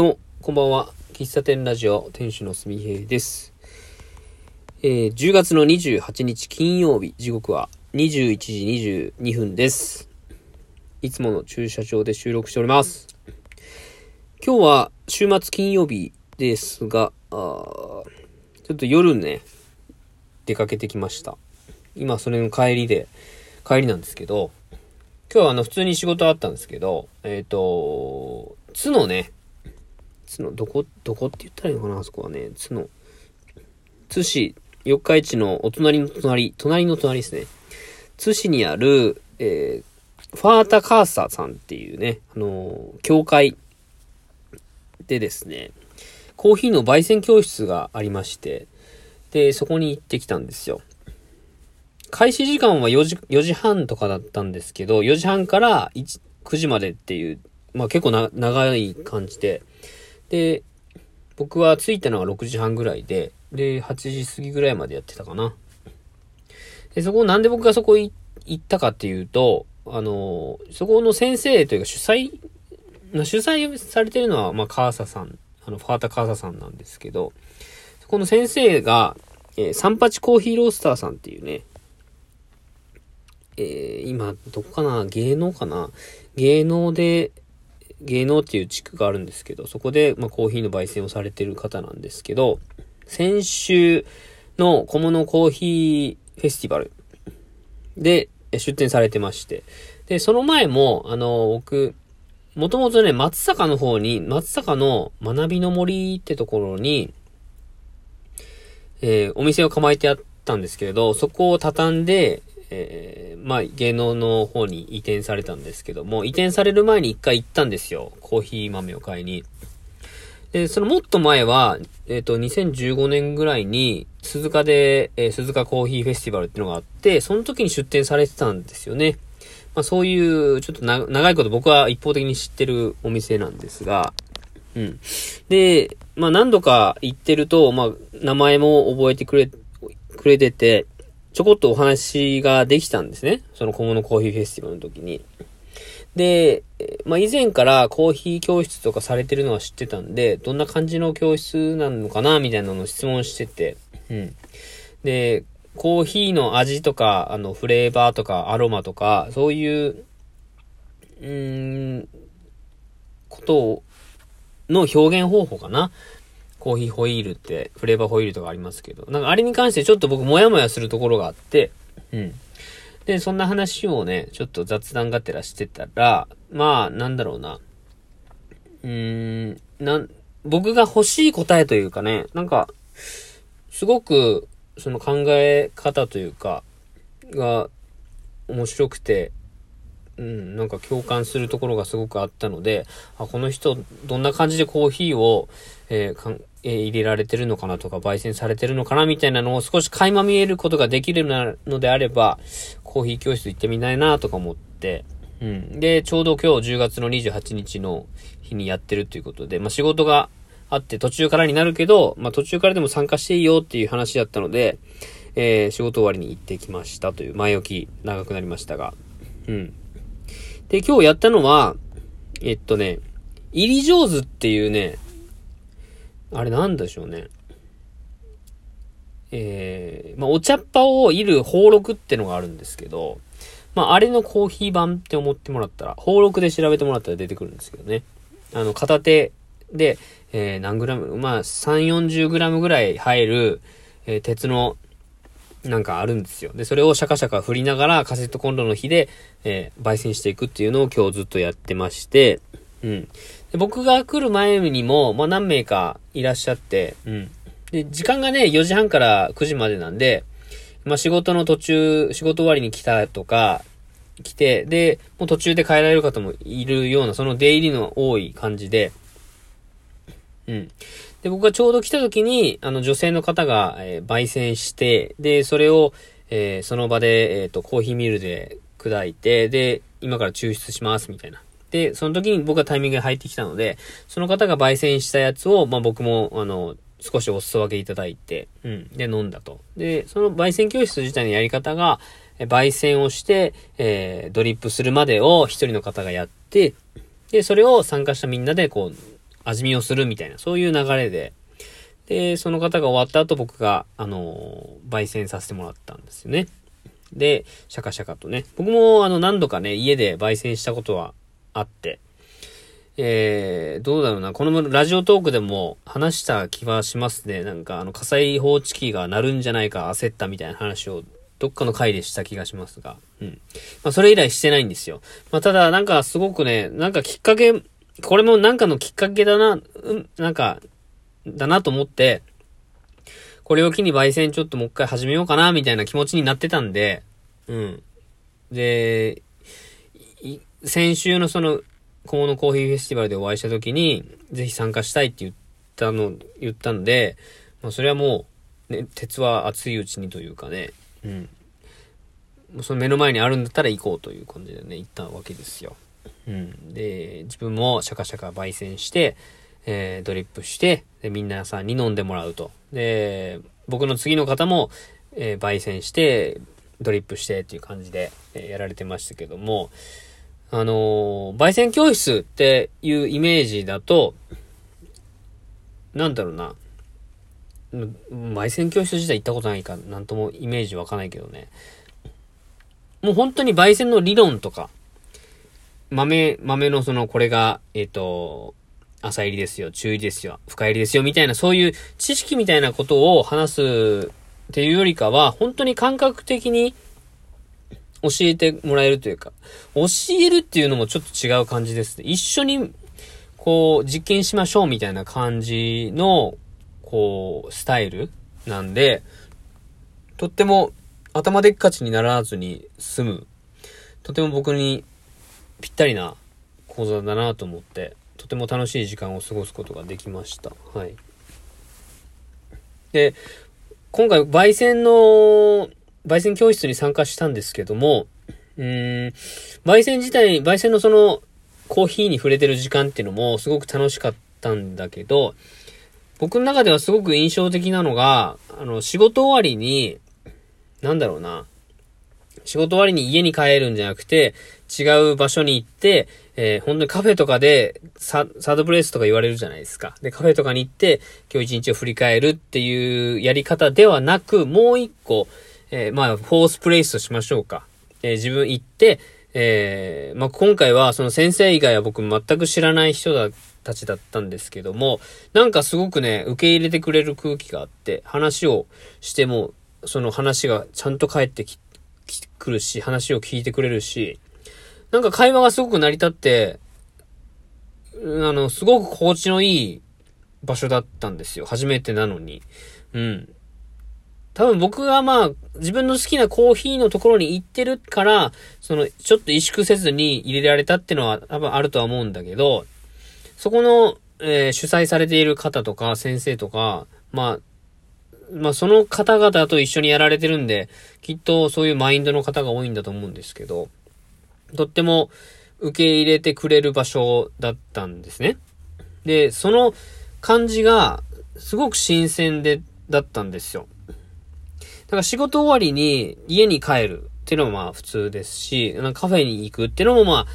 どうも、こんばんは。喫茶店ラジオ、店主のすみへいです。えー、10月の28日金曜日、時刻は21時22分です。いつもの駐車場で収録しております。今日は週末金曜日ですが、あちょっと夜ね、出かけてきました。今それの帰りで、帰りなんですけど、今日はあの普通に仕事あったんですけど、えっ、ー、と、津のね、津の、どこ、どこって言ったらいいのかな、あそこはね。津の、津市、四日市のお隣の隣、隣の隣ですね。津市にある、えー、ファータカーサさんっていうね、あのー、教会でですね、コーヒーの焙煎教室がありまして、で、そこに行ってきたんですよ。開始時間は4時、4時半とかだったんですけど、4時半から9時までっていう、まあ結構、長い感じで、で、僕は着いたのが6時半ぐらいで、で、8時過ぎぐらいまでやってたかな。で、そこ、なんで僕がそこ行ったかっていうと、あの、そこの先生というか主催、主催されてるのは、まあ、カーサさん、あの、ファータカーサさんなんですけど、そこの先生が、えー、サンパチコーヒーロースターさんっていうね、えー、今、どこかな芸能かな芸能で、芸能っていう地区があるんですけど、そこで、ま、コーヒーの焙煎をされてる方なんですけど、先週の小物コーヒーフェスティバルで出展されてまして、で、その前も、あの、僕、もともとね、松坂の方に、松坂の学びの森ってところに、えー、お店を構えてあったんですけれど、そこを畳んで、えー、まあ、芸能の方に移転されたんですけども、移転される前に一回行ったんですよ。コーヒー豆を買いに。で、そのもっと前は、えっ、ー、と、2015年ぐらいに、鈴鹿で、えー、鈴鹿コーヒーフェスティバルっていうのがあって、その時に出店されてたんですよね。まあ、そういう、ちょっと長いこと僕は一方的に知ってるお店なんですが、うん。で、まあ、何度か行ってると、まあ、名前も覚えてくれ、くれてて、ちょこっとお話ができたんですね。その小物コーヒーフェスティバルの時に。で、まあ、以前からコーヒー教室とかされてるのは知ってたんで、どんな感じの教室なのかなみたいなのを質問してて、うん。で、コーヒーの味とか、あの、フレーバーとか、アロマとか、そういう、うーん、ことをの表現方法かなコーヒーホイールって、フレーバーホイールとかありますけど、なんかあれに関してちょっと僕もやもやするところがあって、うん。で、そんな話をね、ちょっと雑談がてらしてたら、まあ、なんだろうな。うーん、なん、僕が欲しい答えというかね、なんか、すごく、その考え方というか、が、面白くて、うん、なんか共感するところがすごくあったので、あ、この人、どんな感じでコーヒーを、えー、え、入れられてるのかなとか、焙煎されてるのかなみたいなのを少し垣間見えることができるのであれば、コーヒー教室行ってみないなとか思って、うん。で、ちょうど今日10月の28日の日にやってるということで、まあ、仕事があって途中からになるけど、まあ、途中からでも参加していいよっていう話だったので、えー、仕事終わりに行ってきましたという前置き長くなりましたが、うん。で、今日やったのは、えっとね、入り上手っていうね、あれなんでしょうね。えー、まあ、お茶っ葉をいる放録ってのがあるんですけど、まあ、あれのコーヒー版って思ってもらったら、放録で調べてもらったら出てくるんですけどね。あの、片手で、えー、何グラムまあ、3、40グラムぐらい入る、えー、鉄の、なんかあるんですよ。で、それをシャカシャカ振りながらカセットコンロの火で、えー、焙煎していくっていうのを今日ずっとやってまして、うん。で僕が来る前にも、まあ何名かいらっしゃって、うん。で、時間がね、4時半から9時までなんで、まあ仕事の途中、仕事終わりに来たとか、来て、で、もう途中で帰られる方もいるような、その出入りの多い感じで、うん。で、僕がちょうど来た時に、あの、女性の方が、えー、焙煎して、で、それを、えー、その場で、えっ、ー、と、コーヒーミルで砕いて、で、今から抽出します、みたいな。で、その時に僕がタイミングで入ってきたので、その方が焙煎したやつを、まあ、僕も、あの、少しお裾分けいただいて、うん。で、飲んだと。で、その焙煎教室自体のやり方が、焙煎をして、えー、ドリップするまでを一人の方がやって、で、それを参加したみんなで、こう、味見をするみたいな、そういう流れで、で、その方が終わった後僕が、あのー、焙煎させてもらったんですよね。で、シャカシャカとね。僕もあの何度かね、家で焙煎したことはあって、えー、どうだろうな。このラジオトークでも話した気はしますね。なんかあの火災報知器が鳴るんじゃないか焦ったみたいな話をどっかの回でした気がしますが。うん。まあそれ以来してないんですよ。まあただなんかすごくね、なんかきっかけ、これもなんかのきっかけだな、うん、なんか、だなと思って、これを機に焙煎ちょっともう一回始めようかな、みたいな気持ちになってたんで、うん。で、先週のその、コのコーヒーフェスティバルでお会いした時に、ぜひ参加したいって言ったの、言ったんで、まあそれはもう、ね、鉄は熱いうちにというかね、うん。もうその目の前にあるんだったら行こうという感じでね、行ったわけですよ。うん。で、自分もシャカシャカ焙煎して、えー、ドリップして、で、みんなさんに飲んでもらうと。で、僕の次の方も、えー、焙煎して、ドリップしてっていう感じで、えー、やられてましたけども、あの、焙煎教室っていうイメージだと、なんだろうな。焙煎教室自体行ったことないから、なんともイメージわかないけどね。もう本当に焙煎の理論とか、豆、豆のその、これが、えっ、ー、と、朝入りですよ、中入りですよ、深入りですよ、みたいな、そういう知識みたいなことを話すっていうよりかは、本当に感覚的に教えてもらえるというか、教えるっていうのもちょっと違う感じですね。一緒に、こう、実験しましょうみたいな感じの、こう、スタイルなんで、とっても頭でっかちにならずに済む、とても僕にぴったりな講座だなと思って、とても楽しい時間を過ごすことができました。はい。で、今回、焙煎の、焙煎教室に参加したんですけども、うん、焙煎自体、焙煎のその、コーヒーに触れてる時間っていうのもすごく楽しかったんだけど、僕の中ではすごく印象的なのが、あの、仕事終わりに、なんだろうな、仕事終わりに家に帰るんじゃなくて、違う場所に行って、えー、本当にカフェとかでサ、サードプレイスとか言われるじゃないですか。で、カフェとかに行って、今日一日を振り返るっていうやり方ではなく、もう一個、えー、まあ、フォースプレイスとしましょうか。えー、自分行って、えー、まあ、今回はその先生以外は僕全く知らない人だたちだったんですけども、なんかすごくね、受け入れてくれる空気があって、話をしても、その話がちゃんと返ってき、くるし、話を聞いてくれるし、なんか会話がすごく成り立って、あの、すごく心地のいい場所だったんですよ。初めてなのに。うん。多分僕がまあ、自分の好きなコーヒーのところに行ってるから、その、ちょっと萎縮せずに入れられたってのは多分あるとは思うんだけど、そこの、えー、主催されている方とか、先生とか、まあ、まあその方々と一緒にやられてるんで、きっとそういうマインドの方が多いんだと思うんですけど、とっても受け入れてくれる場所だったんですね。で、その感じがすごく新鮮で、だったんですよ。だから仕事終わりに家に帰るっていうのもまあ普通ですし、カフェに行くっていうのもまあ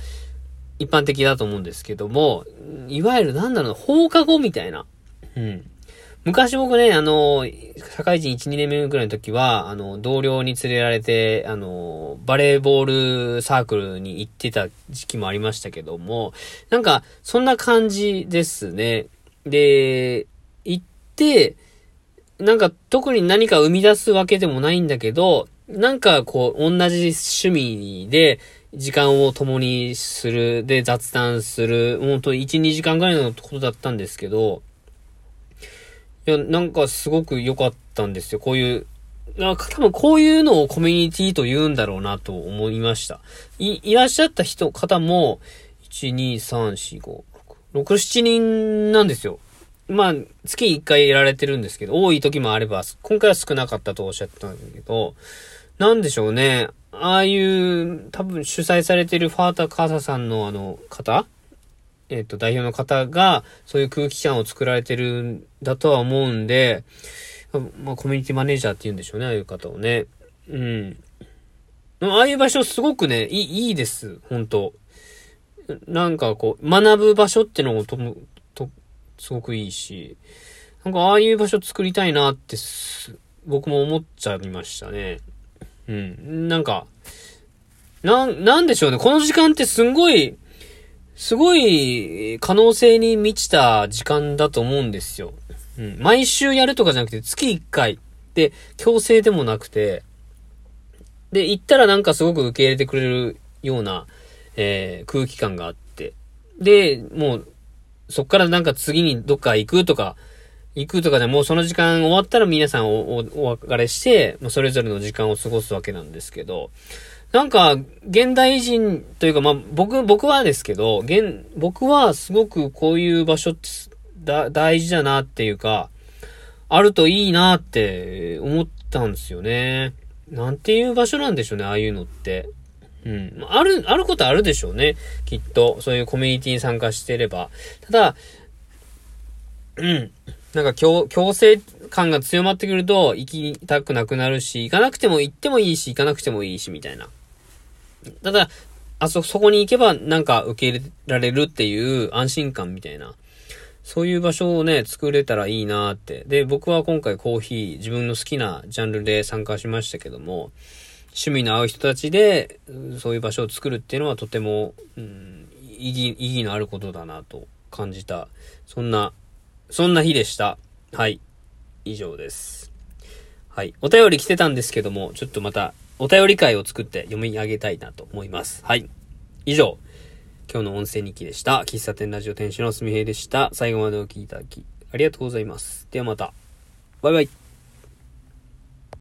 一般的だと思うんですけども、いわゆるなんだろう、放課後みたいな。うん。昔僕ね、あの、社会人1、2年目ぐらいの時は、あの、同僚に連れられて、あの、バレーボールサークルに行ってた時期もありましたけども、なんか、そんな感じですね。で、行って、なんか特に何か生み出すわけでもないんだけど、なんかこう、同じ趣味で、時間を共にする、で雑談する、本当1、2時間ぐらいのことだったんですけど、いや、なんかすごく良かったんですよ。こういう、なんか多分こういうのをコミュニティと言うんだろうなと思いました。い、いらっしゃった人、方も、1、2、3、4、5、6、6、7人なんですよ。まあ、月1回やられてるんですけど、多い時もあれば、今回は少なかったとおっしゃったんだけど、なんでしょうね。ああいう、多分主催されてるファータカーサさんのあの方えっ、ー、と、代表の方が、そういう空気感を作られてるんだとは思うんで、まあ、コミュニティマネージャーって言うんでしょうね、ああいう方をね。うん。ああいう場所すごくね、いい、いいです、本当なんかこう、学ぶ場所ってのを、すごくいいし、なんかああいう場所作りたいなって僕も思っちゃいましたね。うん。なんか、な、なんでしょうね。この時間ってすんごい、すごい可能性に満ちた時間だと思うんですよ。うん。毎週やるとかじゃなくて月1回で強制でもなくて、で、行ったらなんかすごく受け入れてくれるような、えー、空気感があって。で、もう、そっからなんか次にどっか行くとか、行くとかでもうその時間終わったら皆さんおお別れして、それぞれの時間を過ごすわけなんですけど、なんか、現代人というか、まあ、僕、僕はですけど、現、僕はすごくこういう場所ってだ大事だなっていうか、あるといいなって思ったんですよね。なんていう場所なんでしょうね、ああいうのって。うん。ある、あることあるでしょうね。きっと。そういうコミュニティに参加してれば。ただ、うん。なんか強、強制感が強まってくると、行きたくなくなるし、行かなくても行ってもいいし、行かなくてもいいし、みたいな。ただ、あそ、そこに行けばなんか受け入れられるっていう安心感みたいな。そういう場所をね、作れたらいいなって。で、僕は今回コーヒー、自分の好きなジャンルで参加しましたけども、趣味の合う人たちで、そういう場所を作るっていうのはとても、うん、意義、意義のあることだなと感じた。そんな、そんな日でした。はい。以上です。はい。お便り来てたんですけども、ちょっとまた、お便り会を作って読み上げたいなと思います。はい。以上。今日の音声日記でした。喫茶店ラジオ店主のすみへいでした。最後までお聴きいただき、ありがとうございます。ではまた。バイバイ。